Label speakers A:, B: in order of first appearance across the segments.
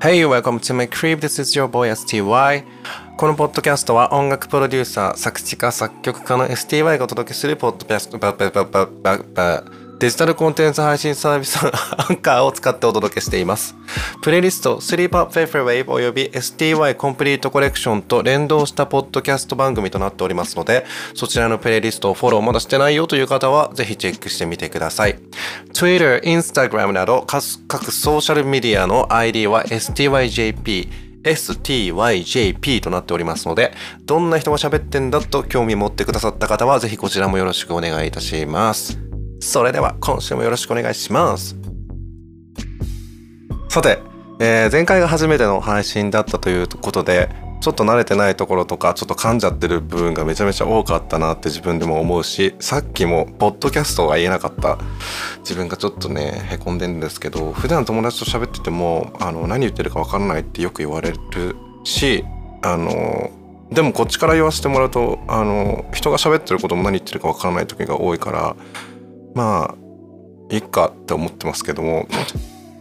A: Hey, welcome to my crib. This is your boy STY. このポッドキャストは音楽プロデューサー、作詞家、作曲家の STY がお届けするポッドキャスト、ババババババデジタルコンテンツ配信サービスアンカーを使ってお届けしています。プレイリスト Sleep Up Favorite Wave および STY コンプリートコレクションと連動したポッドキャスト番組となっておりますので、そちらのプレイリストをフォローまだしてないよという方はぜひチェックしてみてください。Twitter、Instagram など各ソーシャルメディアの ID は STYJP STYJP となっておりますので、どんな人が喋ってんだと興味持ってくださった方は、ぜひこちらもよろしくお願いいたします。それでは、今週もよろしくお願いします。さて、えー前回が初めての配信だったということで、ちょっと慣れてないところとか、ちょっと噛んじゃってる部分がめちゃめちゃ多かったなって自分でも思うし、さっきも、ポッドキャストが言えなかった自分がちょっとね、へこんでるんですけど、普段友達と喋ってても、あの、何言ってるかわからないってよく言われるし、あの、でもこっちから言わせてもらうと、あの、人が喋ってることも何言ってるかわからない時が多いから、まあ、いいかって思ってますけども、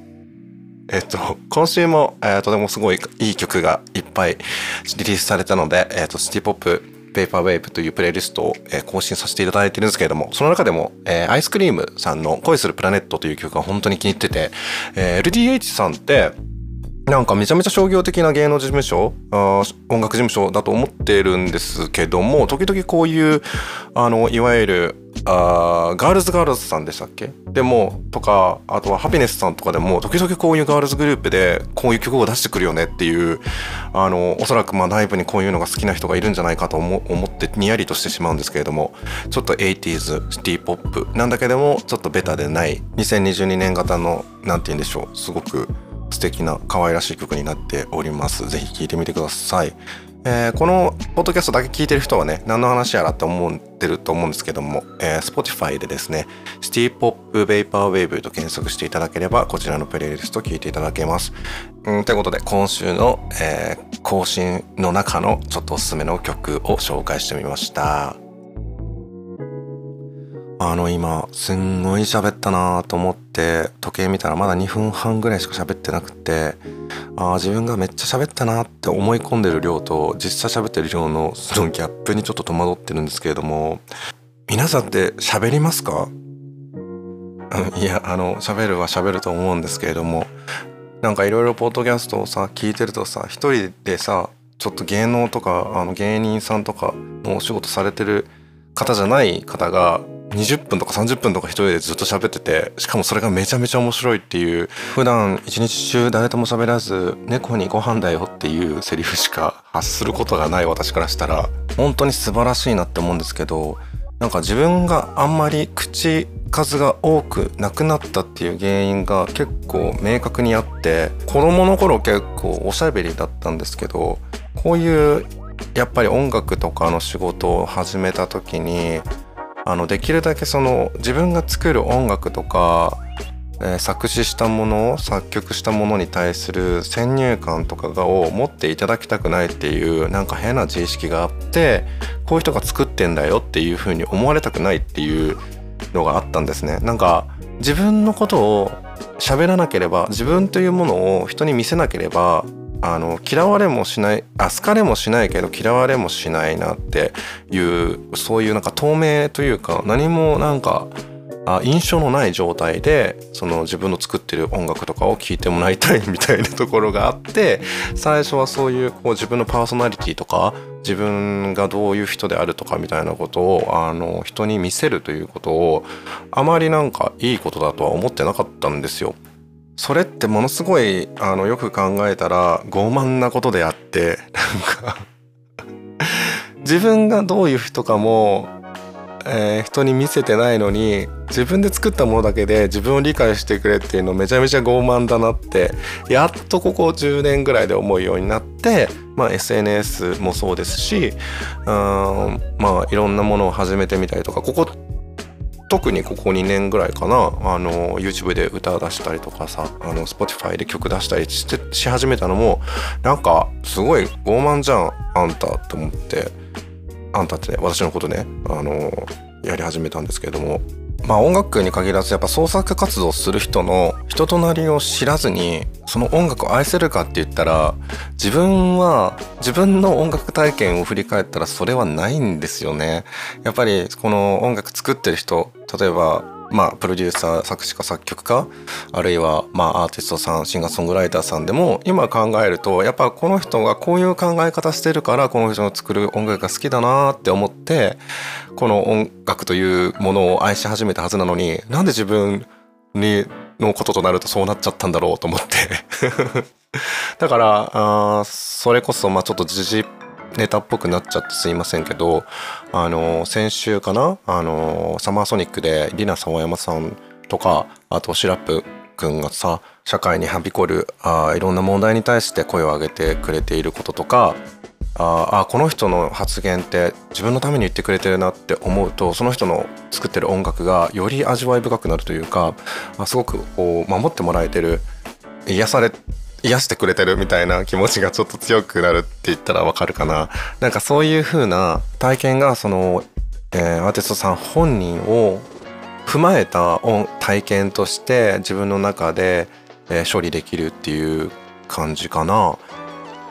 A: えっと、今週も、えーとてもすごいいい曲がいっぱいリリースされたので、えっと、シティポップペーパーウェーブというプレイリストを、え更新させていただいてるんですけれども、その中でも、えーアイスクリームさんの恋するプラネットという曲が本当に気に入ってて、えー LDH さんって、なんかめちゃめちゃ商業的な芸能事務所あ音楽事務所だと思っているんですけども時々こういうあのいわゆるあーガールズガールズさんでしたっけ？でもとかあとはハピネスさんとかでも時々こういうガールズグループでこういう曲を出してくるよねっていうあのおそらくまあ内部にこういうのが好きな人がいるんじゃないかと思ってにやりとしてしまうんですけれどもちょっと 80s シティポップなんだけどもちょっとベタでない2022年型のなんて言うんでしょうすごく素敵な可愛らしい曲になっております。ぜひ聴いてみてください。えーこのポッドキャストだけ聞いてる人はね何の話やらって思ってると思うんですけども、えー Spotify でですねシティポップベイパーウェーブと検索していただければこちらのプレイリスト聞いていただけます。ん、ということで今週の、えー更新の中のちょっとおすすめの曲を紹介してみました。あの今すんごい喋ったなと思って時計見たらまだ2分半ぐらいしか喋ってなくてあ自分がめっちゃ喋ったなって思い込んでる量と実際喋ってる量のそのギャップにちょっと戸惑ってるんですけれども皆さんって喋りますか？いやあの喋るは喋ると思うんですけれどもなんかいろいろポッドキャストをさ聞いてるとさ一人でさちょっと芸能とかあの芸人さんとかのお仕事されてる方じゃない方が20分とか30分とか一人でずっと喋っててしかもそれがめちゃめちゃ面白いっていう普段一日中誰とも喋らず猫にご飯だよっていうセリフしか発することがない私からしたら本当に素晴らしいなって思うんですけどなんか自分があんまり口数が多くなくなったっていう原因が結構明確にあって子供の頃結構おしゃべりだったんですけどこういうやっぱり音楽とかの仕事を始めた時にあのできるだけその自分が作る音楽とか、えー作詞したものを作曲したものに対する先入観とかを持っていただきたくないっていうなんか変な自意識があってこういう人が作ってんだよっていう風に思われたくないっていうのがあったんですね。なんか自分のことを喋らなければ自分というものを人に見せなければあの嫌われもしないあ好かれもしないけど嫌われもしないなっていうそういうなんか透明というか何もなんかあ印象のない状態でその自分の作ってる音楽とかを聴いてもらいたい みたいなところがあって最初はそういうこう自分のパーソナリティとか自分がどういう人であるとかみたいなことをあの人に見せるということをあまりなんかいいことだとは思ってなかったんですよ。それってものすごいあのよく考えたら傲慢なことであってなんか。自分がどういう人かも、えー人に見せてないのに自分で作ったものだけで自分を理解してくれっていうのめちゃめちゃ傲慢だなってやっとここ10年ぐらいで思うようになって、まあ、SNS もそうですしうんまあいろんなものを始めてみたりとかここ特にここ2年ぐらいかなあの YouTube で歌出したりとかさあの Spotify で曲出したりしてし始めたのもなんかすごい傲慢じゃんあんたと思ってあんたってね私のことねあのやり始めたんですけれども。まあ音楽に限らずやっぱ創作活動する人の人となりを知らずにその音楽を愛せるかって言ったら自分は自分の音楽体験を振り返ったらそれはないんですよね。やっぱりこの音楽作ってる人例えばまあ、プロデューサー作詞家作曲家あるいはまあアーティストさんシンガーソングライターさんでも今考えるとやっぱこの人がこういう考え方してるからこの人の作る音楽が好きだなって思ってこの音楽というものを愛し始めたはずなのになんで自分にのこととなるとそうなっちゃったんだろうと思って。だからあそれこそまあちょっと時事ネタっぽくなっちゃってすいませんけどあの先週かな？あのサマーソニックでリナ沢山さんとかあとシラップくんがさ社会にはびこるあいろんな問題に対して声を上げてくれていることとかああこの人の発言って自分のために言ってくれてるなって思うとその人の作ってる音楽がより味わい深くなるというかあすごくこう守ってもらえてる癒され癒してくれてるみたいな気持ちがちょっと強くなるって言ったらわかるかな。なんかそういう風な体験がその、えー、アーティストさん本人を踏まえた体験として自分の中で、えー、処理できるっていう感じかな。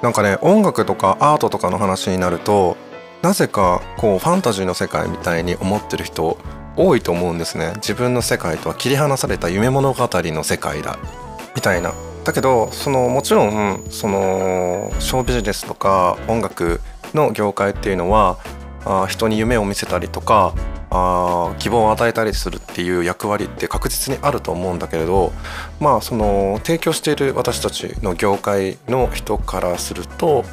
A: なんかね音楽とかアートとかの話になるとなぜかこうファンタジーの世界みたいに思ってる人多いと思うんですね。自分の世界とは切り離された夢物語の世界だ。みたいな。だけどそのもちろんそのショービジネスとか音楽の業界っていうのはあ人に夢を見せたりとかあ希望を与えたりするっていう役割って確実にあると思うんだけれどまあその提供している私たちの業界の人からすると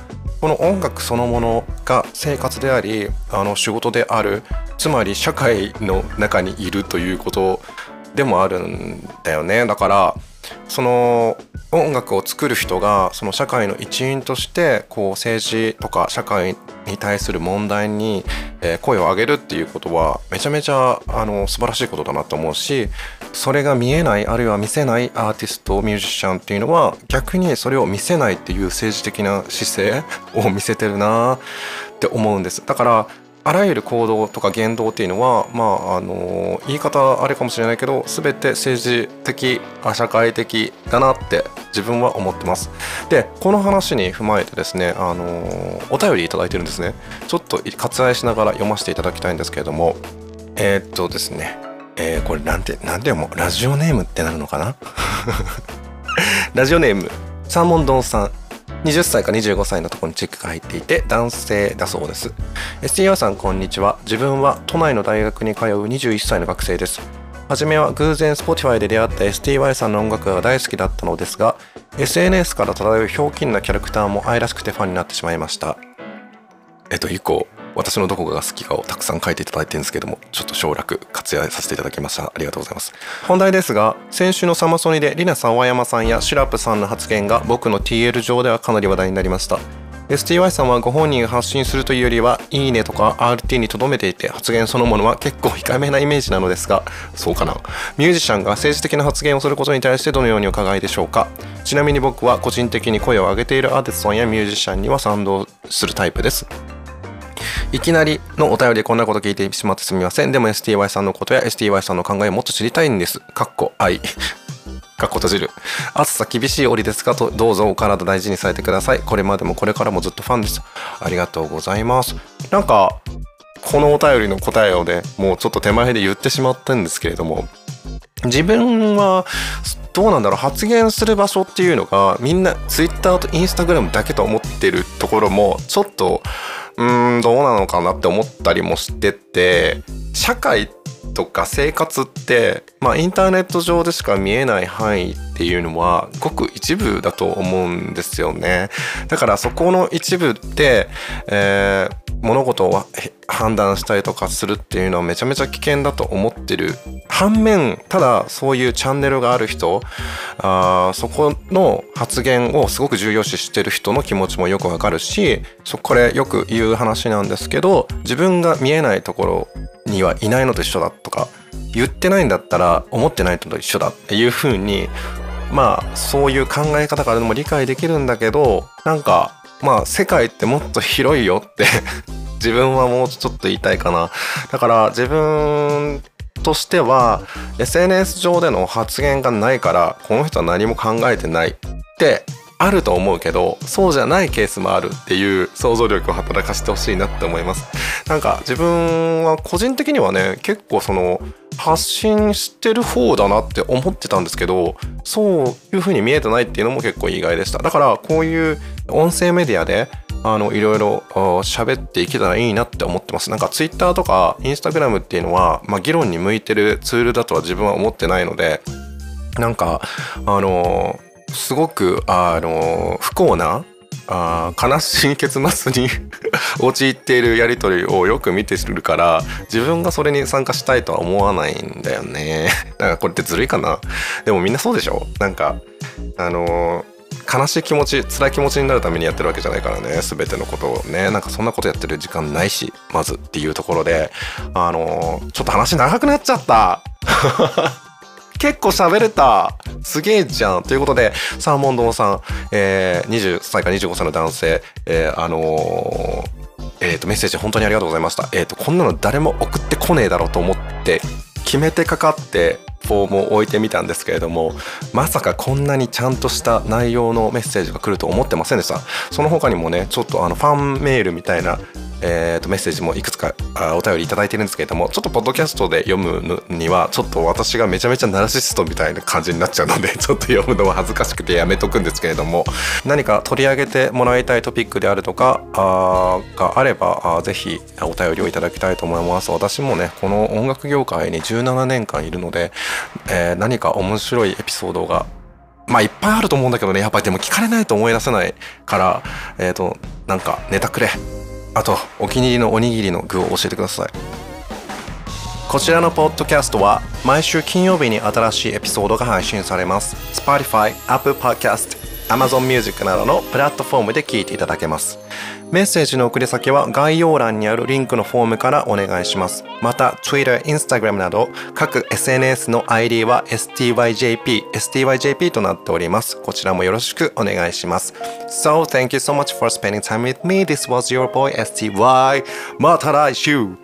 A: この音楽そのものが生活でありあの仕事であるつまり社会の中にいるということでもあるんだよね。だからその音楽を作る人がその社会の一員としてこう政治とか社会に対する問題に声を上げるっていうことはめちゃめちゃあの素晴らしいことだなと思うしそれが見えないあるいは見せないアーティストミュージシャンっていうのは逆にそれを見せないっていう政治的な姿勢を見せてるなって思うんです。だからあらゆる行動とか言動っていうのはまああの言い方あれかもしれないけど全て政治的社会的だなって自分は思ってます。でこの話に踏まえてですねあのお便り頂いてるんですね。ちょっと割愛しながら読ませていただきたいんですけれども。えー、っとですね。えー、これなんてなんでもラジオネームってなるのかな？ラジオネームサーモンドンさん。20歳か25歳のところにチェックが入っていて男性だそうです。STR さんこんにちは。自分は都内の大学に通う21歳の学生です。初めは偶然 Spotify で出会った STY さんの音楽が大好きだったのですが SNS から漂うひょうきんなキャラクターも愛らしくてファンになってしまいました。えっと以降私のどこが好きかをたくさん書いていただいてるんですけどもちょっと省略活用させていただきました。ありがとうございます。本題ですが先週のサマソニでリナ沢山さんやシュラップさんの発言が僕の TL 上ではかなり話題になりました。STY さんはご本人が発信するというよりはいいねとか RT に留めていて発言そのものは結構控えめなイメージなのですがそうかな。ミュージシャンが政治的な発言をすることに対してどのようにお考えでしょうか。ちなみに僕は個人的に声を上げているアーティストやミュージシャンには賛同するタイプです。いきなりのお便りでこんなこと聞いてしまってすみません。でも STY さんのことや STY さんの考えをもっと知りたいんです。かっこ愛。かっこ閉じる。暑さ厳しい折ですがと、どうぞお体大事にされてください。これまでもこれからもずっとファンです。ありがとうございます。なんか、このお便りの答えをね、もうちょっと手前で言ってしまったんですけれども、自分はどうなんだろう発言する場所っていうのがみんな Twitter と Instagram だけと思ってるところもちょっとうんどうなのかなって思ったりもしてて社会とか生活ってまあインターネット上でしか見えない範囲っていうのはごく一部だと思うんですよね。だからそこの一部で、えー、物事を判断したりとかするっていうのはめちゃめちゃ危険だと思ってる。反面ただそういうチャンネルがある人あそこの発言をすごく重要視してる人の気持ちもよくわかるしそこれよく言う話なんですけど自分が見えないところにはいないのと一緒だとか言ってないんだったら思ってないのと一緒だっていうふうにまあそういう考え方からでも理解できるんだけどなんかまあ世界ってもっと広いよって 自分はもうちょっと言いたいかな。だから自分としては SNS 上での発言がないからこの人は何も考えてないってあると思うけどそうじゃないケースもあるっていう想像力を働かせてほしいなって思います。なんか自分は個人的にはね結構その発信してる方だなって思ってたんですけどそういう風に見えてないっていうのも結構意外でした。だからこういう音声メディアであのいろいろ喋っていけたらいいなって思ってます。なんか Twitter とか Instagram っていうのは、まあ、議論に向いてるツールだとは自分は思ってないのでなんかあのすごくあの不幸なあ悲しい結末に 陥っているやり取りをよく見てるから自分がそれに参加したいとは思わないんだよね。なんかこれってずるいかな？でもみんなそうでしょ？なんかあの悲しい気持ち辛い気持ちになるためにやってるわけじゃないからね全てのことをね。なんかそんなことやってる時間ないしまずっていうところであのちょっと話長くなっちゃった。結構喋れた。すげえじゃん。ということでサーモンドンさん、えー、20歳から25歳の男性、えー、あのーえーと、メッセージ本当にありがとうございました。えーとこんなの誰も送ってこねえだろうと思って決めてかかってフォームを置いてみたんですけれどもまさかこんなにちゃんとした内容のメッセージが来ると思ってませんでした。その他にもねちょっとあのファンメールみたいなえー、とメッセージもいくつかあお便り頂いてるんですけれどもちょっとポッドキャストで読むにはちょっと私がめちゃめちゃナルシストみたいな感じになっちゃうので ちょっと読むのは恥ずかしくてやめとくんですけれども何か取り上げてもらいたいトピックであるとかあがあればあぜひお便りをいただきたいと思います。私もねこの音楽業界に17年間いるので、えー、何か面白いエピソードがまあいっぱいあると思うんだけどね。やっぱりでも聞かれないと思い出せないからえっ、ー、となんかネタくれ。あとお気に入りのおにぎりの具を教えてください。こちらのポッドキャストは毎週金曜日に新しいエピソードが配信されます。Spotify、Apple Podcast、Amazon Music などのプラットフォームで聞いていただけますメッセージの送り先は概要欄にあるリンクのフォームからお願いします。また、Twitter、Instagram など各 SNS の ID は STYJP、STYJP となっております。こちらもよろしくお願いします。So, thank you so much for spending time with me. This was your boy STY. また来週